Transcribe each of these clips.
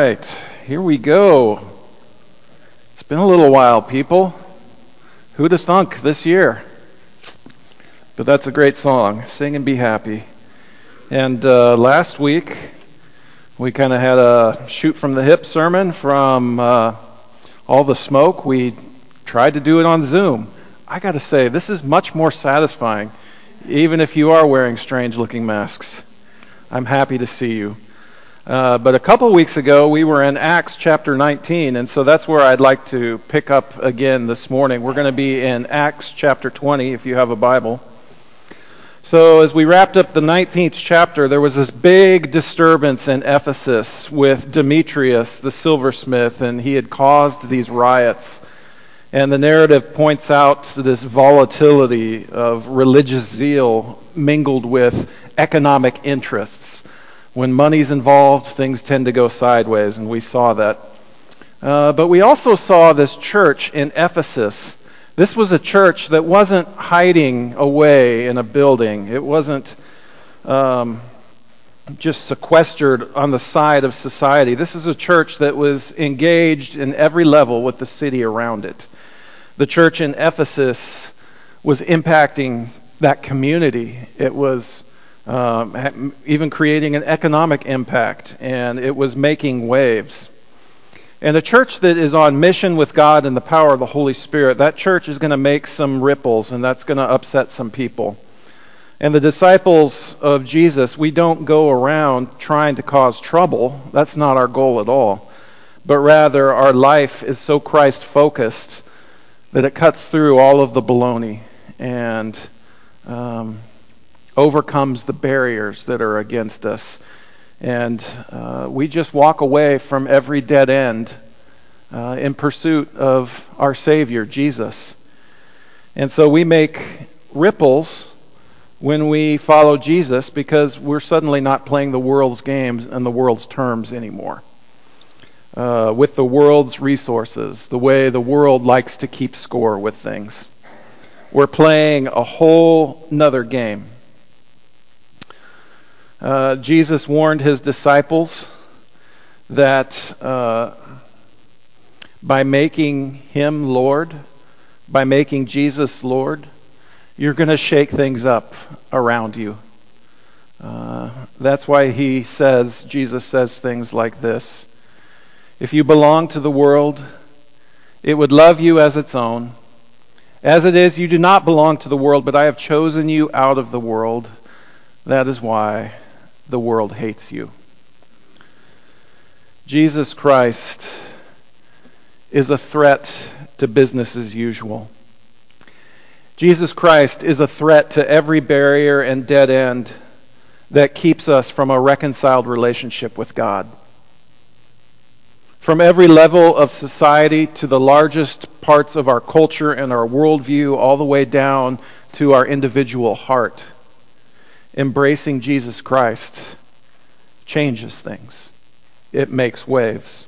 right, here we go. It's been a little while, people. Who'd have thunk this year? But that's a great song. Sing and be happy. And uh, last week, we kind of had a shoot from the hip sermon from uh, all the smoke. We tried to do it on Zoom. I got to say, this is much more satisfying, even if you are wearing strange looking masks. I'm happy to see you. Uh, but a couple weeks ago, we were in Acts chapter 19, and so that's where I'd like to pick up again this morning. We're going to be in Acts chapter 20, if you have a Bible. So, as we wrapped up the 19th chapter, there was this big disturbance in Ephesus with Demetrius, the silversmith, and he had caused these riots. And the narrative points out this volatility of religious zeal mingled with economic interests. When money's involved, things tend to go sideways, and we saw that. Uh, but we also saw this church in Ephesus. This was a church that wasn't hiding away in a building. It wasn't um, just sequestered on the side of society. This is a church that was engaged in every level with the city around it. The church in Ephesus was impacting that community. It was um, even creating an economic impact, and it was making waves. And a church that is on mission with God and the power of the Holy Spirit, that church is going to make some ripples, and that's going to upset some people. And the disciples of Jesus, we don't go around trying to cause trouble. That's not our goal at all. But rather, our life is so Christ focused that it cuts through all of the baloney and um, overcomes the barriers that are against us. And uh, we just walk away from every dead end uh, in pursuit of our Savior, Jesus. And so we make ripples when we follow Jesus because we're suddenly not playing the world's games and the world's terms anymore. Uh, with the world's resources, the way the world likes to keep score with things. We're playing a whole nother game. Uh, Jesus warned his disciples that uh, by making him Lord, by making Jesus Lord, you're going to shake things up around you. Uh, that's why he says, Jesus says things like this If you belong to the world, it would love you as its own. As it is, you do not belong to the world, but I have chosen you out of the world. That is why the world hates you. Jesus Christ is a threat to business as usual. Jesus Christ is a threat to every barrier and dead end that keeps us from a reconciled relationship with God. From every level of society to the largest parts of our culture and our worldview, all the way down to our individual heart embracing Jesus Christ changes things, it makes waves.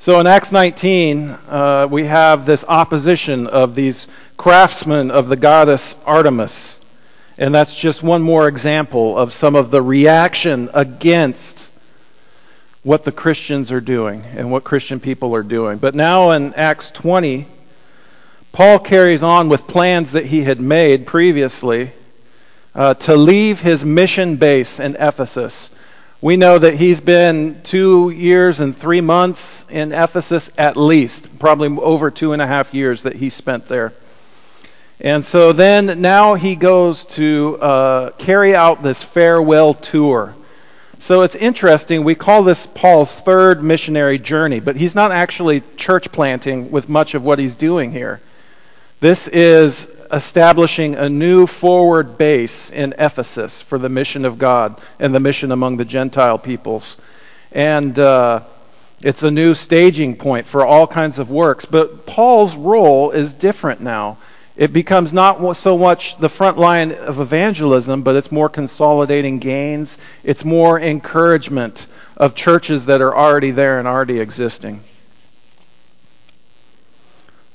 So in Acts 19, uh, we have this opposition of these craftsmen of the goddess Artemis. And that's just one more example of some of the reaction against what the Christians are doing and what Christian people are doing. But now in Acts 20, Paul carries on with plans that he had made previously uh, to leave his mission base in Ephesus. We know that he's been two years and three months in Ephesus at least, probably over two and a half years that he spent there. And so then now he goes to uh, carry out this farewell tour. So it's interesting. We call this Paul's third missionary journey, but he's not actually church planting with much of what he's doing here. This is establishing a new forward base in Ephesus for the mission of God and the mission among the Gentile peoples. And uh, it's a new staging point for all kinds of works. But Paul's role is different now. It becomes not so much the front line of evangelism, but it's more consolidating gains. It's more encouragement of churches that are already there and already existing.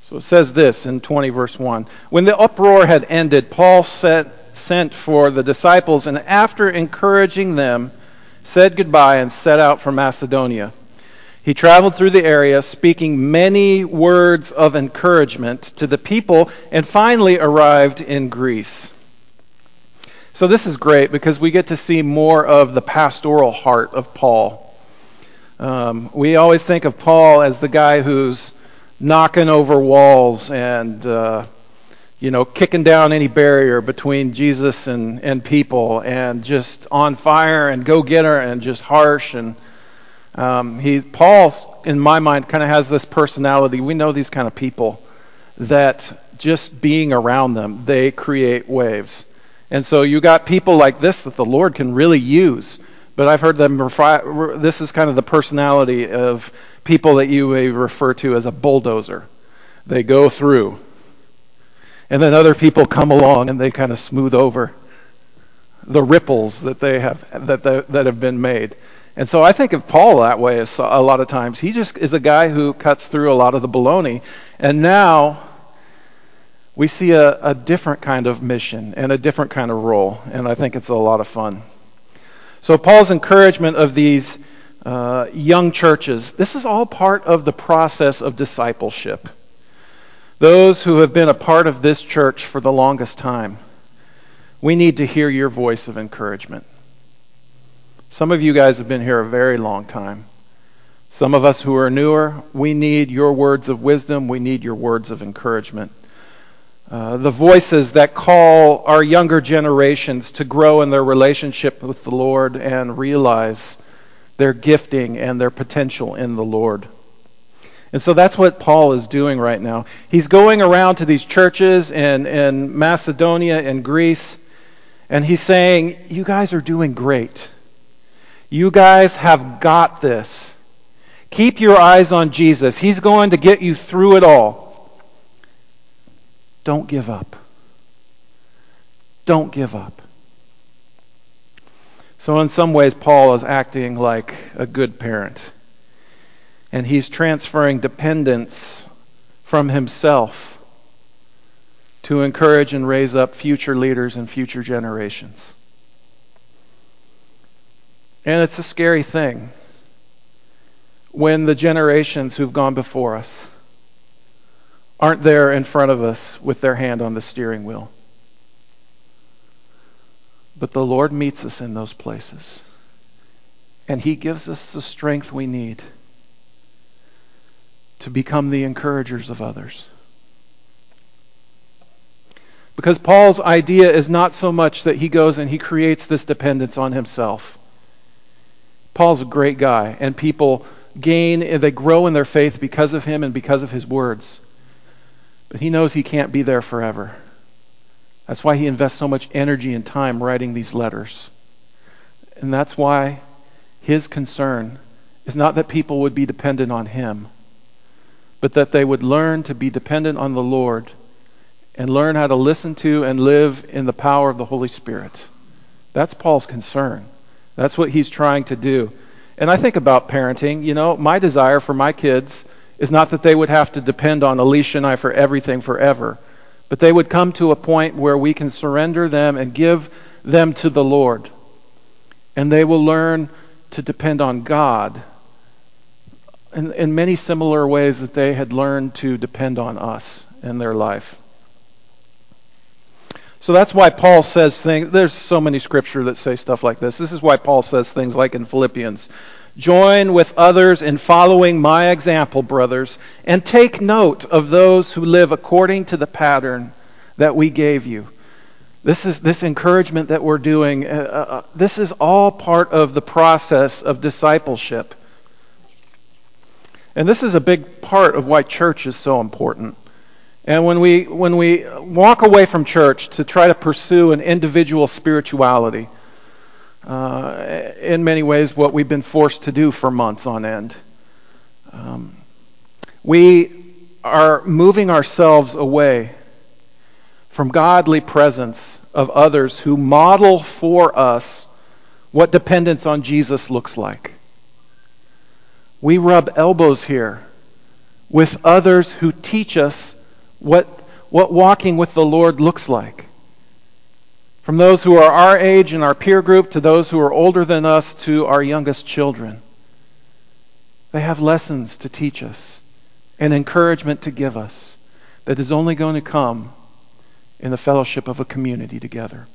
So it says this in 20, verse 1. When the uproar had ended, Paul sent, sent for the disciples, and after encouraging them said goodbye and set out for Macedonia. He traveled through the area, speaking many words of encouragement to the people, and finally arrived in Greece. So, this is great because we get to see more of the pastoral heart of Paul. Um, we always think of Paul as the guy who's knocking over walls and, uh, you know, kicking down any barrier between Jesus and, and people and just on fire and go getter and just harsh and um, he, Paul, in my mind, kind of has this personality. We know these kind of people that just being around them, they create waves. And so you got people like this that the Lord can really use. But I've heard them refer, this is kind of the personality of people that you may refer to as a bulldozer. They go through. And then other people come along and they kind of smooth over the ripples that they have that, that have been made. And so I think of Paul that way a lot of times. He just is a guy who cuts through a lot of the baloney. And now we see a, a different kind of mission and a different kind of role. And I think it's a lot of fun. So Paul's encouragement of these uh, young churches, this is all part of the process of discipleship. Those who have been a part of this church for the longest time, we need to hear your voice of encouragement. Some of you guys have been here a very long time. Some of us who are newer, we need your words of wisdom. We need your words of encouragement. Uh, the voices that call our younger generations to grow in their relationship with the Lord and realize their gifting and their potential in the Lord. And so that's what Paul is doing right now. He's going around to these churches in, in Macedonia and Greece, and he's saying, You guys are doing great. You guys have got this. Keep your eyes on Jesus. He's going to get you through it all. Don't give up. Don't give up. So, in some ways, Paul is acting like a good parent. And he's transferring dependence from himself to encourage and raise up future leaders and future generations. And it's a scary thing when the generations who've gone before us aren't there in front of us with their hand on the steering wheel. But the Lord meets us in those places. And He gives us the strength we need to become the encouragers of others. Because Paul's idea is not so much that he goes and he creates this dependence on himself. Paul's a great guy, and people gain, they grow in their faith because of him and because of his words. But he knows he can't be there forever. That's why he invests so much energy and time writing these letters. And that's why his concern is not that people would be dependent on him, but that they would learn to be dependent on the Lord and learn how to listen to and live in the power of the Holy Spirit. That's Paul's concern. That's what he's trying to do. And I think about parenting. You know, my desire for my kids is not that they would have to depend on Alicia and I for everything forever, but they would come to a point where we can surrender them and give them to the Lord. And they will learn to depend on God in, in many similar ways that they had learned to depend on us in their life. So that's why Paul says things. There's so many scripture that say stuff like this. This is why Paul says things like in Philippians Join with others in following my example, brothers, and take note of those who live according to the pattern that we gave you. This is this encouragement that we're doing. Uh, uh, uh this is all part of the process of discipleship. And this is a big part of why church is so important. And when we, when we walk away from church to try to pursue an individual spirituality, uh, in many ways, what we've been forced to do for months on end, um, we are moving ourselves away from godly presence of others who model for us what dependence on Jesus looks like. We rub elbows here with others who teach us what, what walking with the Lord looks like. From those who are our age in our peer group to those who are older than us to our youngest children. They have lessons to teach us and encouragement to give us that is only going to come in the fellowship of a community together.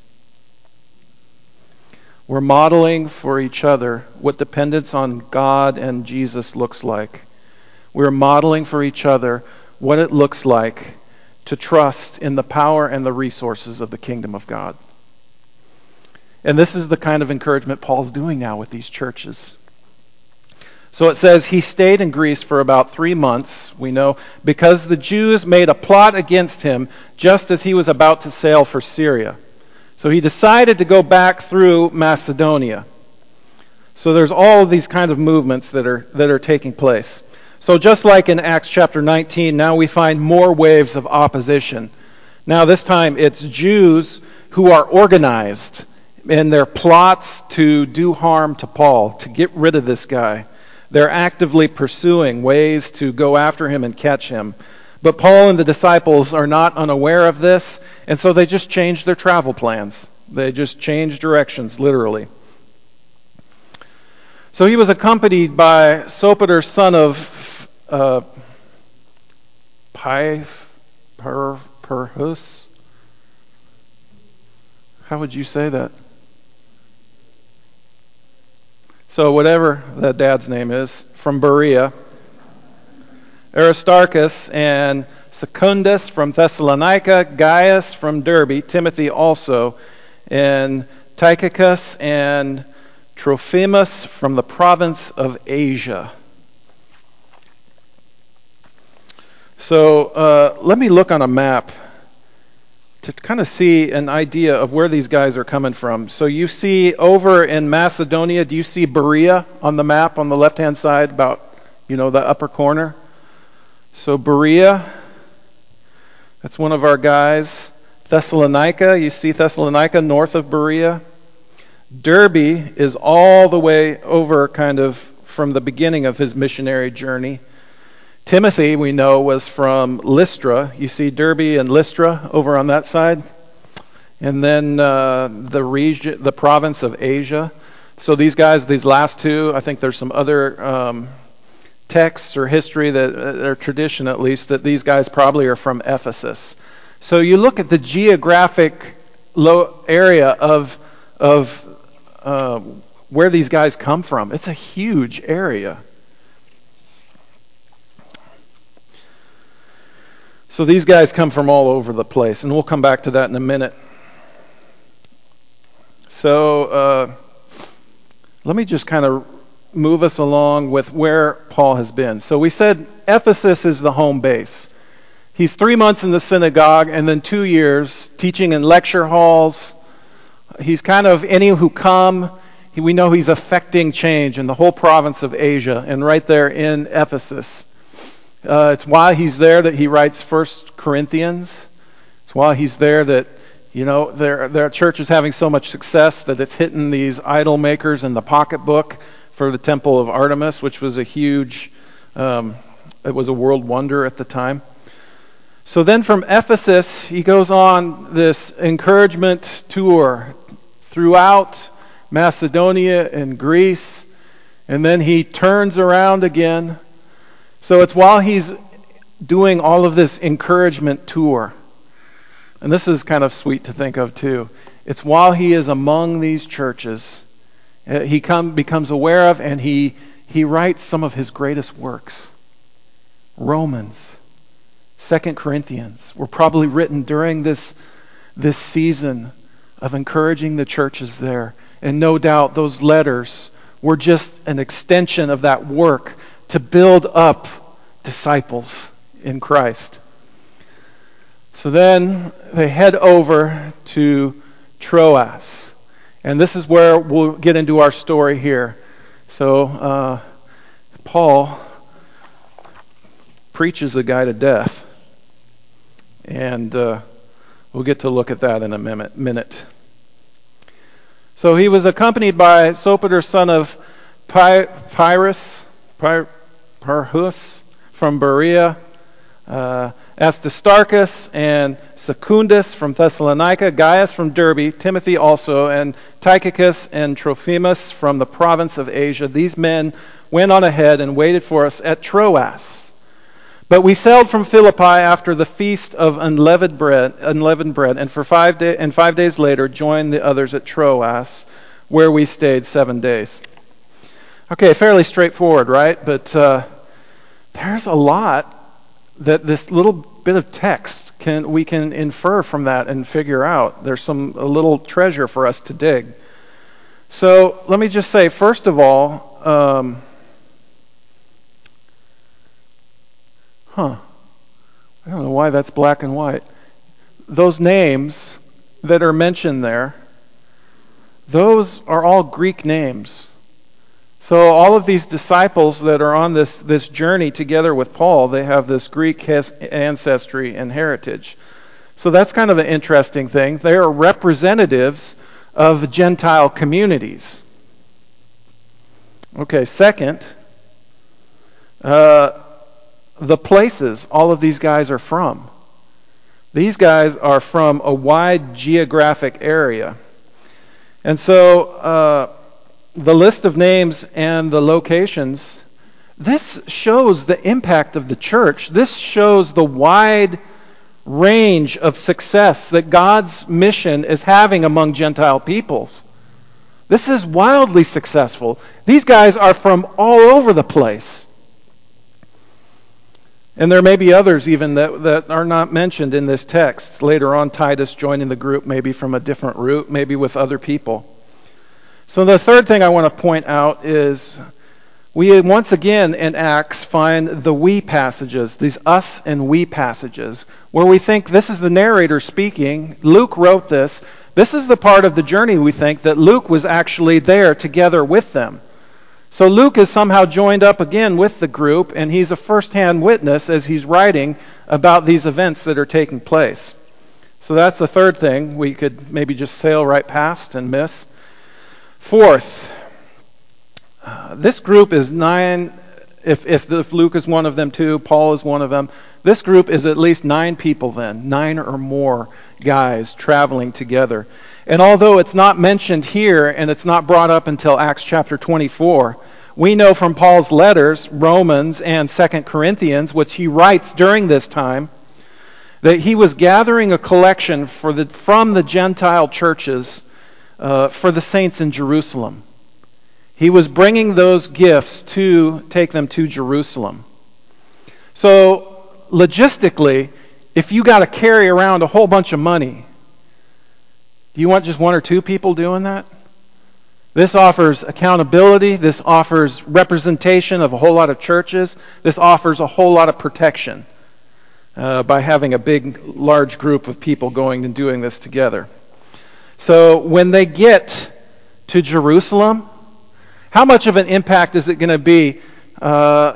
We're modeling for each other what dependence on God and Jesus looks like. We're modeling for each other what it looks like to trust in the power and the resources of the kingdom of God. And this is the kind of encouragement Paul's doing now with these churches. So it says he stayed in Greece for about three months, we know, because the Jews made a plot against him just as he was about to sail for Syria. So he decided to go back through Macedonia. So there's all of these kinds of movements that are, that are taking place. So just like in Acts chapter 19, now we find more waves of opposition. Now this time it's Jews who are organized in their plots to do harm to Paul, to get rid of this guy. They're actively pursuing ways to go after him and catch him. But Paul and the disciples are not unaware of this, and so they just change their travel plans. They just change directions, literally. So he was accompanied by Sopater, son of uh, Perhus. How would you say that? So, whatever that dad's name is, from Berea, Aristarchus and Secundus from Thessalonica, Gaius from Derbe, Timothy also, and Tychicus and Trophimus from the province of Asia. So uh, let me look on a map to kind of see an idea of where these guys are coming from. So you see over in Macedonia, do you see Berea on the map on the left-hand side, about you know the upper corner? So Berea, that's one of our guys. Thessalonica, you see Thessalonica north of Berea. Derbe is all the way over, kind of from the beginning of his missionary journey. Timothy, we know, was from Lystra. You see Derbe and Lystra over on that side. And then uh, the region, the province of Asia. So these guys, these last two, I think there's some other um, texts or history that, uh, or tradition at least, that these guys probably are from Ephesus. So you look at the geographic area of of uh, where these guys come from. It's a huge area. So these guys come from all over the place, and we'll come back to that in a minute. So uh, let me just kind of move us along with where Paul has been. So we said Ephesus is the home base. He's three months in the synagogue and then two years teaching in lecture halls. He's kind of any who come. we know he's affecting change in the whole province of Asia and right there in Ephesus. Uh, it's why he's there that he writes First Corinthians. It's why he's there that you know their their church is having so much success that it's hitting these idol makers in the pocketbook for the temple of Artemis, which was a huge, um, it was a world wonder at the time. So then from Ephesus, he goes on this encouragement tour throughout Macedonia and Greece, and then he turns around again so it's while he's doing all of this encouragement tour, and this is kind of sweet to think of too. It's while he is among these churches, uh, he come, becomes aware of and he, he writes some of his greatest works. Romans, Second Corinthians were probably written during this, this season of encouraging the churches there. And no doubt those letters were just an extension of that work to build up disciples in Christ. So then they head over to Troas. And this is where we'll get into our story here. So, uh, Paul preaches a guy to death. And uh, we'll get to look at that in a minute. So he was accompanied by Sopater, son of Pyrrhus, Pyrrhus from Berea, uh, and Secundus from Thessalonica, Gaius from Derbe, Timothy also, and Tychicus and Trophimus from the province of Asia. These men went on ahead and waited for us at Troas. But we sailed from Philippi after the feast of unleavened bread, unleavened bread and for five day, and five days later joined the others at Troas, where we stayed seven days. Okay, fairly straightforward, right? But uh, there's a lot that this little bit of text can we can infer from that and figure out. There's some a little treasure for us to dig. So let me just say, first of all, um, huh? I don't know why that's black and white. Those names that are mentioned there, those are all Greek names. So all of these disciples that are on this, this journey together with Paul, they have this Greek ancestry and heritage. So that's kind of an interesting thing. They are representatives of Gentile communities. Okay, second, uh, the places all of these guys are from. These guys are from a wide geographic area. And so, uh, the list of names and the locations, this shows the impact of the church. This shows the wide range of success that God's mission is having among Gentile peoples. This is wildly successful. These guys are from all over the place. And there may be others even that, that are not mentioned in this text. Later on, Titus joining the group, maybe from a different route, maybe with other people. So the third thing I want to point out is we once again in Acts find the we passages, these us and we passages, where we think this is the narrator speaking. Luke wrote this. This is the part of the journey we think that Luke was actually there together with them. So Luke is somehow joined up again with the group, and he's a first hand witness as he's writing about these events that are taking place. So that's the third thing we could maybe just sail right past and miss. Fourth, uh, this group is nine, if, if, if Luke is one of them too, Paul is one of them. This group is at least nine people then, nine or more guys traveling together. And although it's not mentioned here and it's not brought up until Acts chapter 24, we know from Paul's letters, Romans and 2 Corinthians, which he writes during this time, that he was gathering a collection the, from the Gentile churches uh, for the saints in Jerusalem. He was bringing those gifts to take them to Jerusalem. So, logistically, if you got to carry around a whole bunch of money, do you want just one or two people doing that? This offers accountability. This offers representation of a whole lot of churches. This offers a whole lot of protection uh, by having a big, large group of people going and doing this together. So when they get to Jerusalem, how much of an impact is it going to be uh,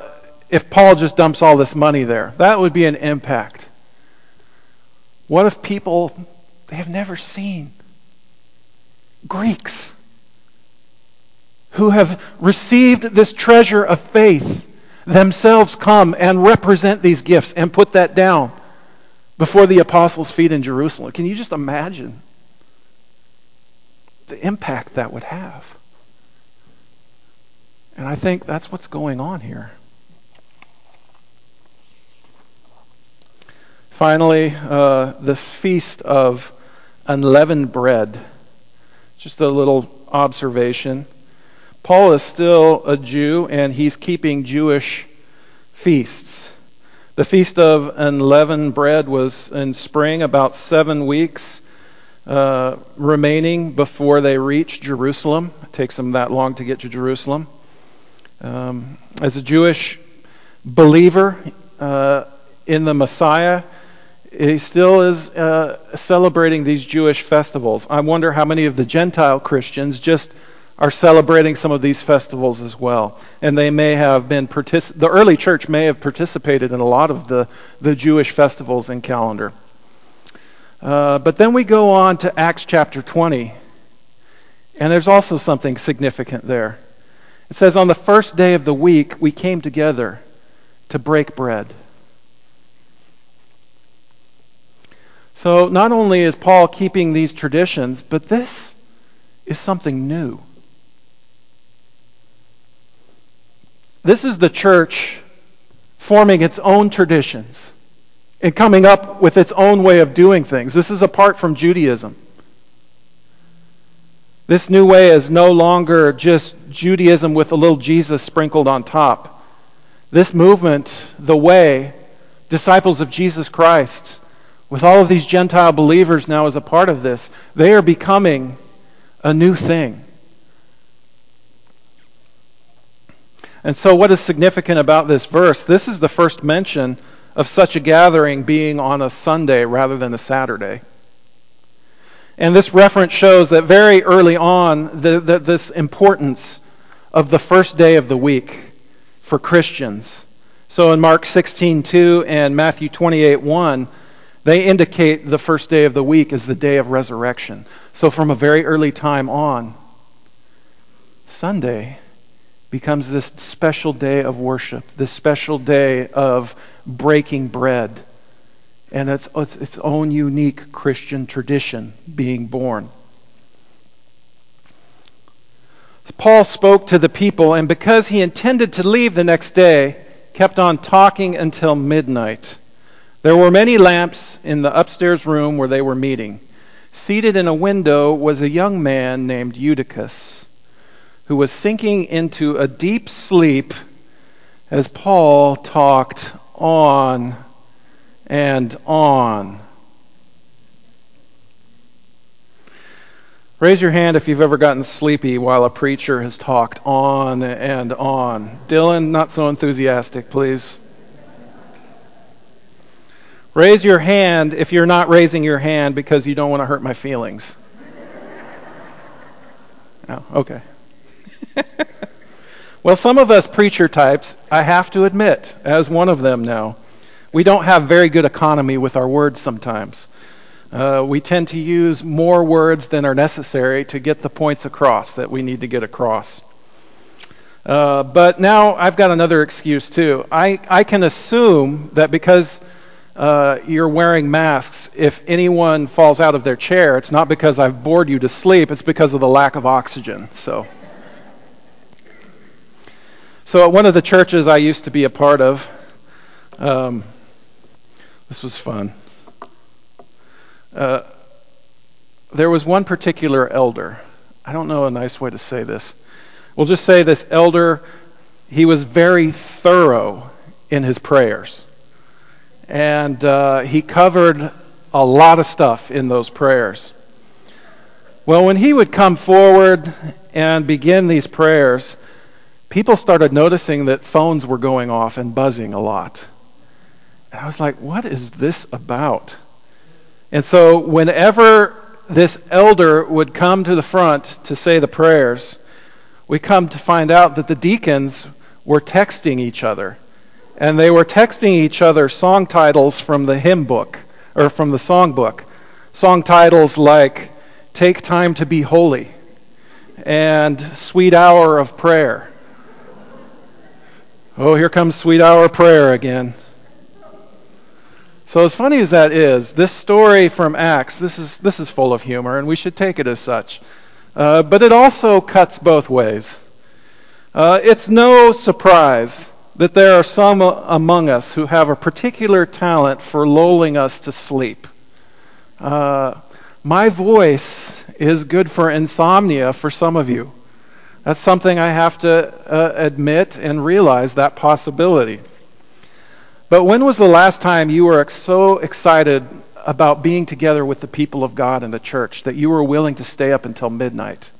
if Paul just dumps all this money there? That would be an impact. What if people they have never seen Greeks who have received this treasure of faith themselves come and represent these gifts and put that down before the apostles' feet in Jerusalem? Can you just imagine? The impact that would have. And I think that's what's going on here. Finally, uh, the feast of unleavened bread. Just a little observation. Paul is still a Jew, and he's keeping Jewish feasts. The feast of unleavened bread was in spring, about seven weeks uh, remaining before they reach Jerusalem. It takes them that long to get to Jerusalem. Um, as a Jewish believer uh, in the Messiah, he still is uh, celebrating these Jewish festivals. I wonder how many of the Gentile Christians just are celebrating some of these festivals as well. And they may have been, partic- the early church may have participated in a lot of the, the Jewish festivals and calendar. Uh, but then we go on to Acts chapter 20, and there's also something significant there. It says, On the first day of the week, we came together to break bread. So not only is Paul keeping these traditions, but this is something new. This is the church forming its own traditions and coming up with its own way of doing things. This is apart from Judaism. This new way is no longer just Judaism with a little Jesus sprinkled on top. This movement, the way, disciples of Jesus Christ, with all of these Gentile believers now as a part of this, they are becoming a new thing. And so, what is significant about this verse? This is the first mention of such a gathering being on a Sunday rather than a Saturday. And this reference shows that very early on, the, the, this importance of the first day of the week for Christians. So in Mark 16:2 and Matthew 28:1, they indicate the first day of the week is the day of resurrection. So from a very early time on, Sunday becomes this special day of worship, this special day of breaking bread and its, its own unique Christian tradition being born. Paul spoke to the people, and because he intended to leave the next day, kept on talking until midnight. There were many lamps in the upstairs room where they were meeting. Seated in a window was a young man named Eutychus, who was sinking into a deep sleep as Paul talked on and on. Raise your hand if you've ever gotten sleepy while a preacher has talked on and on. Dylan, not so enthusiastic, please. Raise your hand if you're not raising your hand because you don't want to hurt my feelings. Oh, okay. well, some of us preacher types, I have to admit, as one of them now, we don't have very good economy with our words sometimes. Uh, we tend to use more words than are necessary to get the points across that we need to get across. Uh, but now I've got another excuse too. I, I can assume that because uh, you're wearing masks, if anyone falls out of their chair, it's not because I've bored you to sleep, it's because of the lack of oxygen. So, so at one of the churches I used to be a part of, um, this was fun. Uh, there was one particular elder. I don't know a nice way to say this. We'll just say this elder, he was very thorough in his prayers. And uh, he covered a lot of stuff in those prayers. Well, when he would come forward and begin these prayers, people started noticing that phones were going off and buzzing a lot. And I was like, what is this about? And so, whenever this elder would come to the front to say the prayers, we come to find out that the deacons were texting each other. And they were texting each other song titles from the hymn book, or from the song book. Song titles like Take Time to Be Holy and Sweet Hour of Prayer. Oh, here comes Sweet Hour Prayer again. So, as funny as that is, this story from Acts, this is, this is full of humor, and we should take it as such. Uh, but it also cuts both ways. Uh, it's no surprise that there are some among us who have a particular talent for lulling us to sleep. Uh, my voice is good for insomnia for some of you. That's something I have to uh, admit and realize that possibility. But when was the last time you were so excited about being together with the people of God in the church that you were willing to stay up until midnight?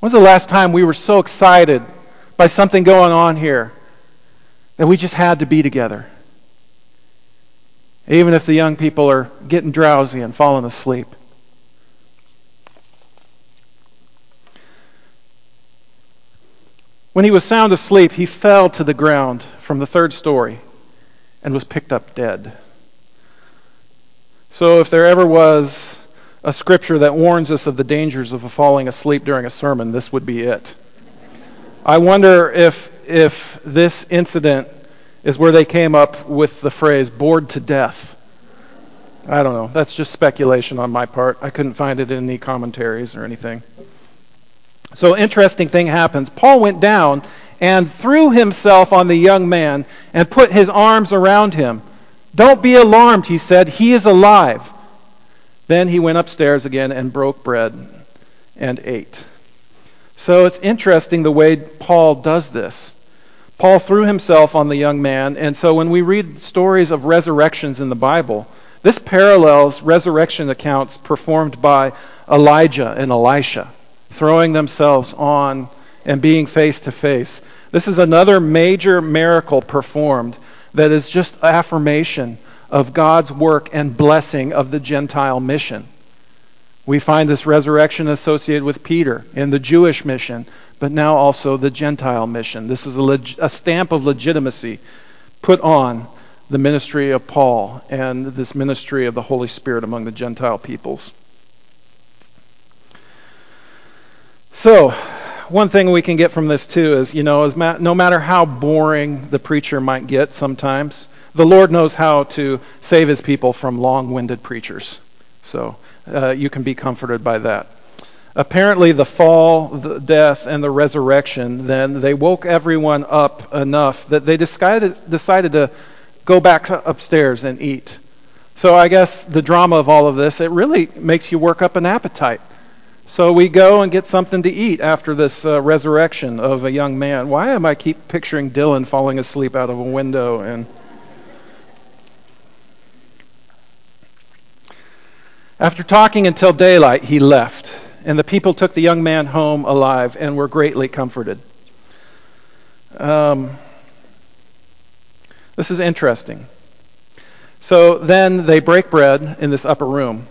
When's the last time we were so excited by something going on here that we just had to be together? Even if the young people are getting drowsy and falling asleep. When he was sound asleep, he fell to the ground from the third story and was picked up dead. So, if there ever was a scripture that warns us of the dangers of falling asleep during a sermon, this would be it. I wonder if, if this incident is where they came up with the phrase bored to death. I don't know. That's just speculation on my part. I couldn't find it in any commentaries or anything. So, interesting thing happens. Paul went down and threw himself on the young man and put his arms around him. Don't be alarmed, he said. He is alive. Then he went upstairs again and broke bread and ate. So it's interesting the way Paul does this. Paul threw himself on the young man, and so when we read stories of resurrections in the Bible, this parallels resurrection accounts performed by Elijah and Elisha, throwing themselves on and being face to face. This is another major miracle performed that is just affirmation of God's work and blessing of the Gentile mission. We find this resurrection associated with Peter in the Jewish mission, but now also the Gentile mission. This is a, leg- a stamp of legitimacy put on the ministry of Paul and this ministry of the Holy Spirit among the Gentile peoples. So, one thing we can get from this too is, you know, is ma- no matter how boring the preacher might get sometimes, the Lord knows how to save his people from long winded preachers. So uh, you can be comforted by that. Apparently, the fall, the death, and the resurrection, then they woke everyone up enough that they decided, decided to go back upstairs and eat. So I guess the drama of all of this, it really makes you work up an appetite. So we go and get something to eat after this uh, resurrection of a young man. Why am I keep picturing Dylan falling asleep out of a window and After talking until daylight, he left, and the people took the young man home alive and were greatly comforted. Um, this is interesting. So then they break bread in this upper room.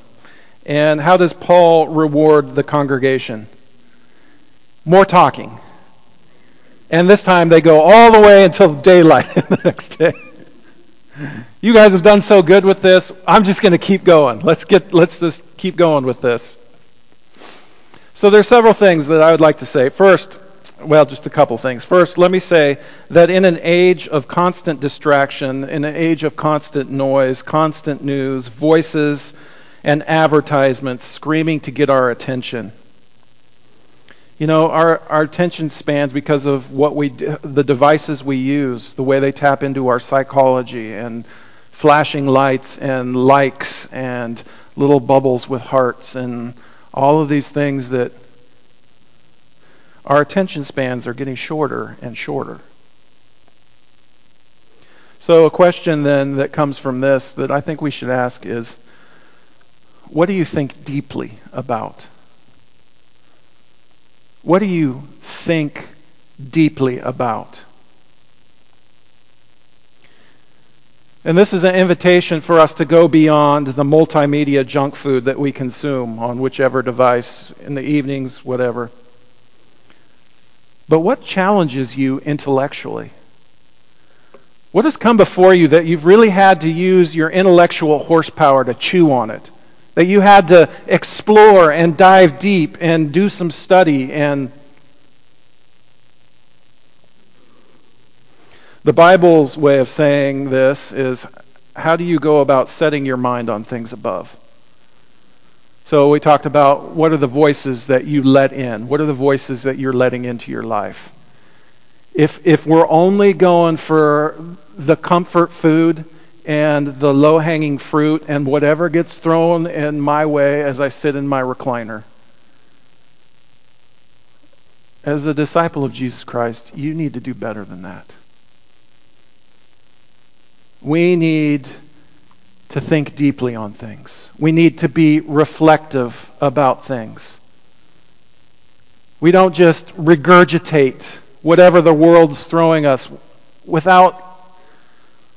And how does Paul reward the congregation? More talking. And this time they go all the way until daylight the next day. You guys have done so good with this. I'm just going to keep going. Let's get let's just keep going with this. So there's several things that I would like to say. First, well, just a couple things. First, let me say that in an age of constant distraction, in an age of constant noise, constant news, voices and advertisements screaming to get our attention, you know, our, our attention spans because of what we the devices we use, the way they tap into our psychology and flashing lights and likes and little bubbles with hearts and all of these things that our attention spans are getting shorter and shorter. So, a question then that comes from this that I think we should ask is what do you think deeply about? What do you think deeply about? And this is an invitation for us to go beyond the multimedia junk food that we consume on whichever device, in the evenings, whatever. But what challenges you intellectually? What has come before you that you've really had to use your intellectual horsepower to chew on it? That you had to explore and dive deep and do some study and The Bible's way of saying this is how do you go about setting your mind on things above? So we talked about what are the voices that you let in? What are the voices that you're letting into your life? If if we're only going for the comfort food and the low hanging fruit and whatever gets thrown in my way as I sit in my recliner. As a disciple of Jesus Christ, you need to do better than that. We need to think deeply on things. We need to be reflective about things. We don't just regurgitate whatever the world's throwing us without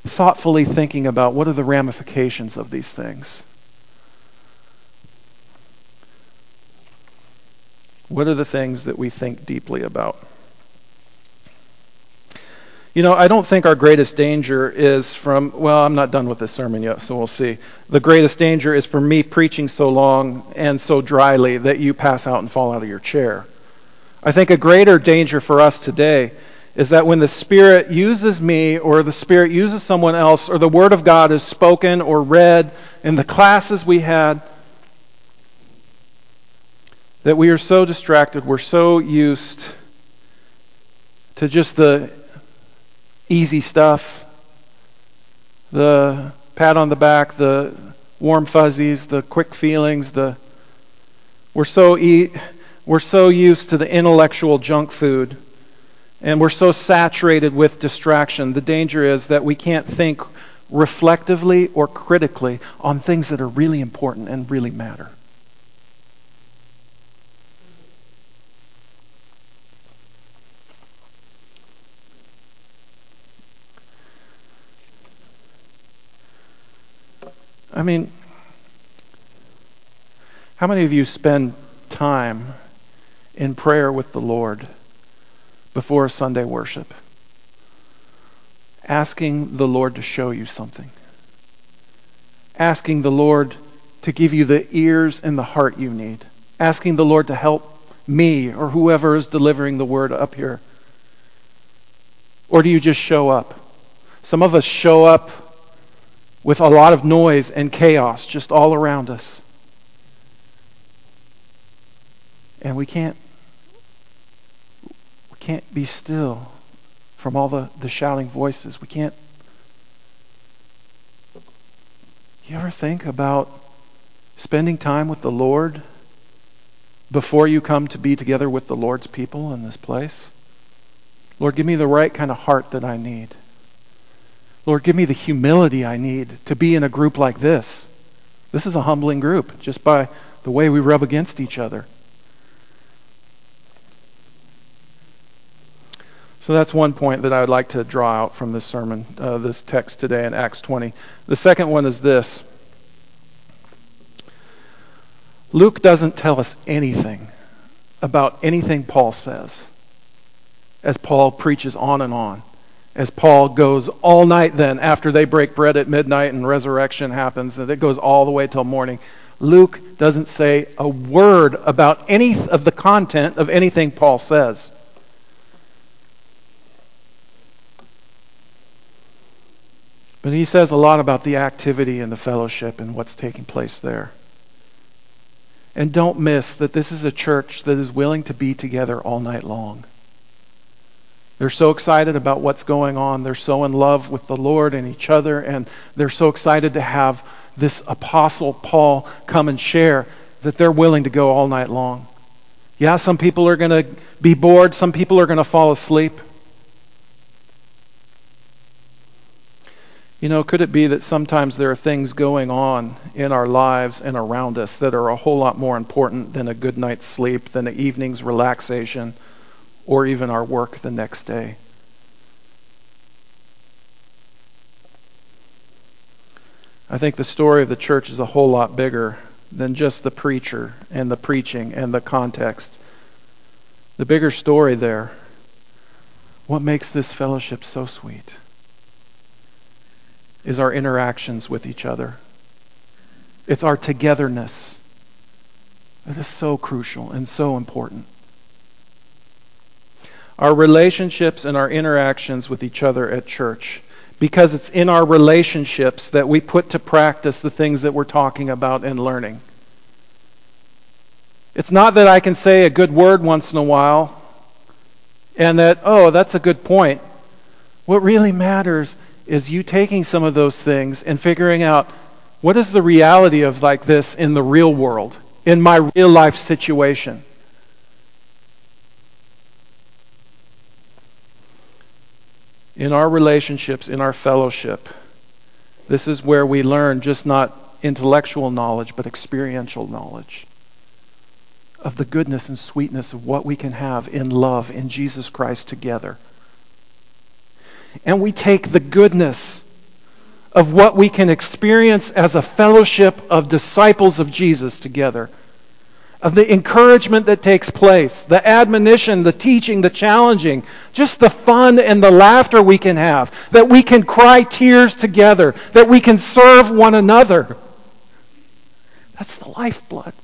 thoughtfully thinking about what are the ramifications of these things. What are the things that we think deeply about? You know, I don't think our greatest danger is from, well, I'm not done with this sermon yet, so we'll see. The greatest danger is for me preaching so long and so dryly that you pass out and fall out of your chair. I think a greater danger for us today is that when the Spirit uses me or the Spirit uses someone else or the Word of God is spoken or read in the classes we had, that we are so distracted, we're so used to just the easy stuff, the pat on the back, the warm fuzzies, the quick feelings, the we're so e- we're so used to the intellectual junk food and we're so saturated with distraction. The danger is that we can't think reflectively or critically on things that are really important and really matter. I mean, how many of you spend time in prayer with the Lord before a Sunday worship? Asking the Lord to show you something. Asking the Lord to give you the ears and the heart you need. Asking the Lord to help me or whoever is delivering the word up here. Or do you just show up? Some of us show up with a lot of noise and chaos just all around us. And we can't can't be still from all the, the shouting voices. We can't You ever think about spending time with the Lord before you come to be together with the Lord's people in this place? Lord, give me the right kind of heart that I need. Lord, give me the humility I need to be in a group like this. This is a humbling group just by the way we rub against each other. So that's one point that I would like to draw out from this sermon, uh, this text today in Acts 20. The second one is this Luke doesn't tell us anything about anything Paul says as Paul preaches on and on as Paul goes all night then after they break bread at midnight and resurrection happens, and it goes all the way till morning. Luke doesn't say a word about any of the content of anything Paul says. But he says a lot about the activity and the fellowship and what's taking place there. And don't miss that this is a church that is willing to be together all night long. They're so excited about what's going on. They're so in love with the Lord and each other, and they're so excited to have this apostle Paul come and share that they're willing to go all night long. Yeah, some people are going to be bored, some people are going to fall asleep. You know, could it be that sometimes there are things going on in our lives and around us that are a whole lot more important than a good night's sleep, than an evening's relaxation? or even our work the next day. I think the story of the church is a whole lot bigger than just the preacher and the preaching and the context. The bigger story there, what makes this fellowship so sweet, is our interactions with each other. It's our togetherness that is so crucial and so important. Our relationships and our interactions with each other at church. Because it's in our relationships that we put to practice the things that we're talking about and learning. It's not that I can say a good word once in a while and that, oh, that's a good point. What really matters is you taking some of those things and figuring out what is the reality of like this in the real world, in my real life situation. in our relationships, in our fellowship, this is where we learn just not intellectual knowledge, but experiential knowledge of the goodness and sweetness of what we can have in love in Jesus Christ together. And we take the goodness of what we can experience as a fellowship of disciples of Jesus together of the encouragement that takes place, the admonition, the teaching, the challenging, just the fun and the laughter we can have, that we can cry tears together, that we can serve one another. That's the lifeblood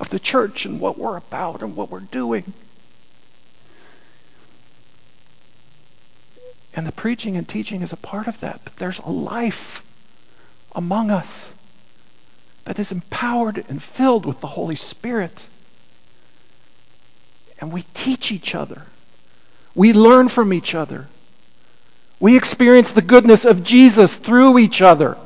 of the church and what we're about and what we're doing. And the preaching and teaching is a part of that. But there's a life among us that is empowered and filled with the Holy Spirit. And we teach each other. We learn from each other. We experience the goodness of Jesus through each other.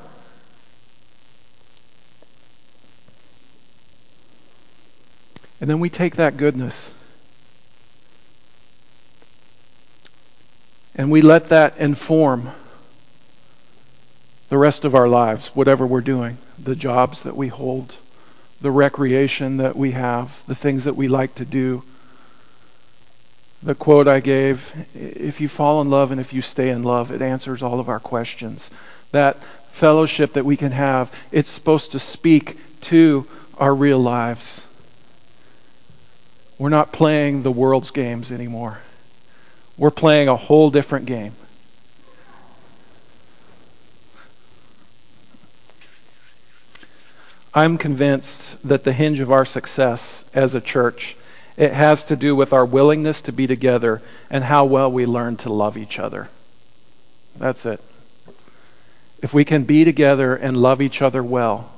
And then we take that goodness and we let that inform the rest of our lives, whatever we're doing, the jobs that we hold, the recreation that we have, the things that we like to do. The quote I gave if you fall in love and if you stay in love, it answers all of our questions. That fellowship that we can have, it's supposed to speak to our real lives. We're not playing the world's games anymore. We're playing a whole different game. I'm convinced that the hinge of our success as a church it has to do with our willingness to be together and how well we learn to love each other. That's it. If we can be together and love each other well,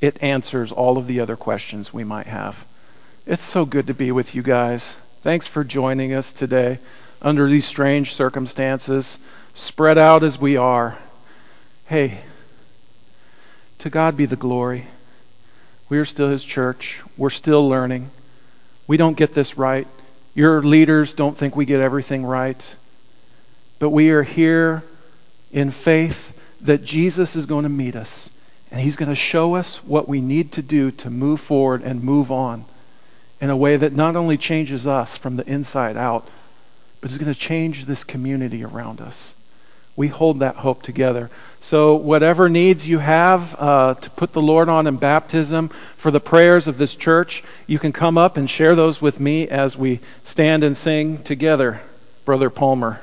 it answers all of the other questions we might have. It's so good to be with you guys. Thanks for joining us today under these strange circumstances, spread out as we are. Hey, to God be the glory. We are still His church. We're still learning. We don't get this right. Your leaders don't think we get everything right. But we are here in faith that Jesus is going to meet us and He's going to show us what we need to do to move forward and move on in a way that not only changes us from the inside out, but is going to change this community around us we hold that hope together. So, whatever needs you have uh, to put the Lord on in baptism for the prayers of this church, you can come up and share those with me as we stand and sing together, Brother Palmer.